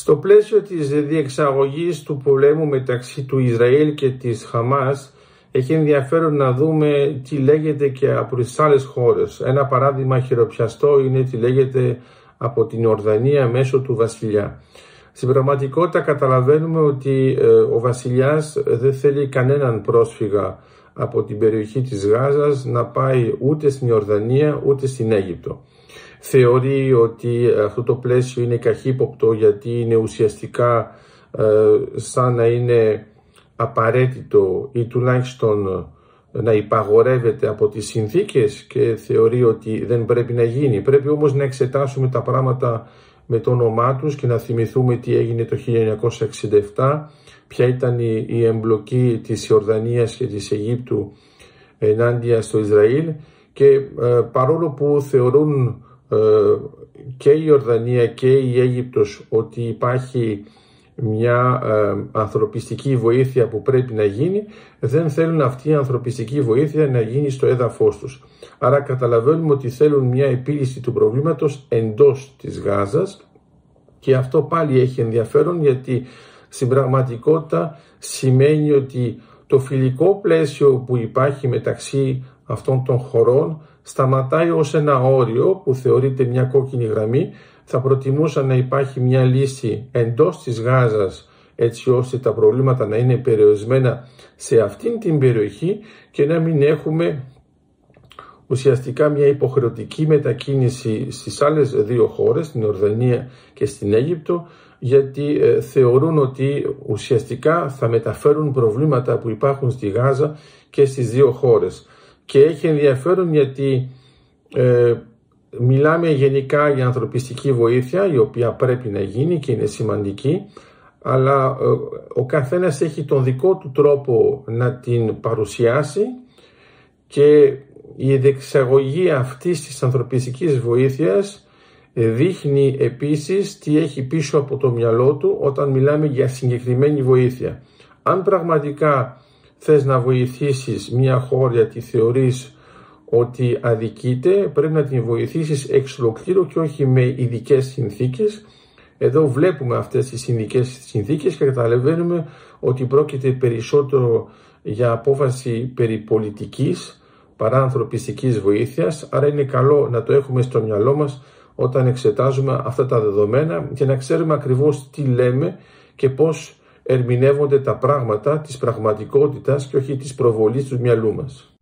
Στο πλαίσιο της διεξαγωγής του πολέμου μεταξύ του Ισραήλ και της Χαμάς έχει ενδιαφέρον να δούμε τι λέγεται και από τις άλλες χώρες. Ένα παράδειγμα χειροπιαστό είναι τι λέγεται από την Ορδανία μέσω του βασιλιά. Στην πραγματικότητα καταλαβαίνουμε ότι ε, ο βασιλιάς δεν θέλει κανέναν πρόσφυγα από την περιοχή της Γάζας να πάει ούτε στην Ιορδανία ούτε στην Αίγυπτο. Θεωρεί ότι αυτό το πλαίσιο είναι καχύποπτο γιατί είναι ουσιαστικά ε, σαν να είναι απαραίτητο ή τουλάχιστον να υπαγορεύεται από τις συνθήκες και θεωρεί ότι δεν πρέπει να γίνει. Πρέπει όμως να εξετάσουμε τα πράγματα με το όνομά τους και να θυμηθούμε τι έγινε το 1967, ποια ήταν η εμπλοκή της Ιορδανίας και της Αιγύπτου ενάντια στο Ισραήλ και ε, παρόλο που θεωρούν ε, και η Ιορδανία και η Αίγυπτος ότι υπάρχει μια ε, ανθρωπιστική βοήθεια που πρέπει να γίνει, δεν θέλουν αυτή η ανθρωπιστική βοήθεια να γίνει στο έδαφος τους. Άρα καταλαβαίνουμε ότι θέλουν μια επίλυση του προβλήματος εντός της Γάζας και αυτό πάλι έχει ενδιαφέρον γιατί στην πραγματικότητα σημαίνει ότι το φιλικό πλαίσιο που υπάρχει μεταξύ αυτών των χωρών σταματάει ως ένα όριο που θεωρείται μια κόκκινη γραμμή. Θα προτιμούσα να υπάρχει μια λύση εντός της Γάζας έτσι ώστε τα προβλήματα να είναι περιορισμένα σε αυτήν την περιοχή και να μην έχουμε ουσιαστικά μια υποχρεωτική μετακίνηση στις άλλες δύο χώρες, στην Ορδανία και στην Αίγυπτο, γιατί ε, θεωρούν ότι ουσιαστικά θα μεταφέρουν προβλήματα που υπάρχουν στη Γάζα και στις δύο χώρες. Και έχει ενδιαφέρον γιατί ε, μιλάμε γενικά για ανθρωπιστική βοήθεια η οποία πρέπει να γίνει και είναι σημαντική αλλά ε, ο καθένας έχει τον δικό του τρόπο να την παρουσιάσει και η δεξαγωγή αυτής της ανθρωπιστικής βοήθειας δείχνει επίσης τι έχει πίσω από το μυαλό του όταν μιλάμε για συγκεκριμένη βοήθεια. Αν πραγματικά θες να βοηθήσεις μια χώρα γιατί θεωρείς ότι αδικείται, πρέπει να την βοηθήσεις εξ ολοκλήρου και όχι με ειδικές συνθήκες. Εδώ βλέπουμε αυτές τις ειδικές συνθήκες και καταλαβαίνουμε ότι πρόκειται περισσότερο για απόφαση περί πολιτικής παρά ανθρωπιστικής βοήθειας, άρα είναι καλό να το έχουμε στο μυαλό μας όταν εξετάζουμε αυτά τα δεδομένα και να ξέρουμε ακριβώς τι λέμε και πώς ερμηνεύονται τα πράγματα της πραγματικότητας και όχι της προβολής του μυαλού μας.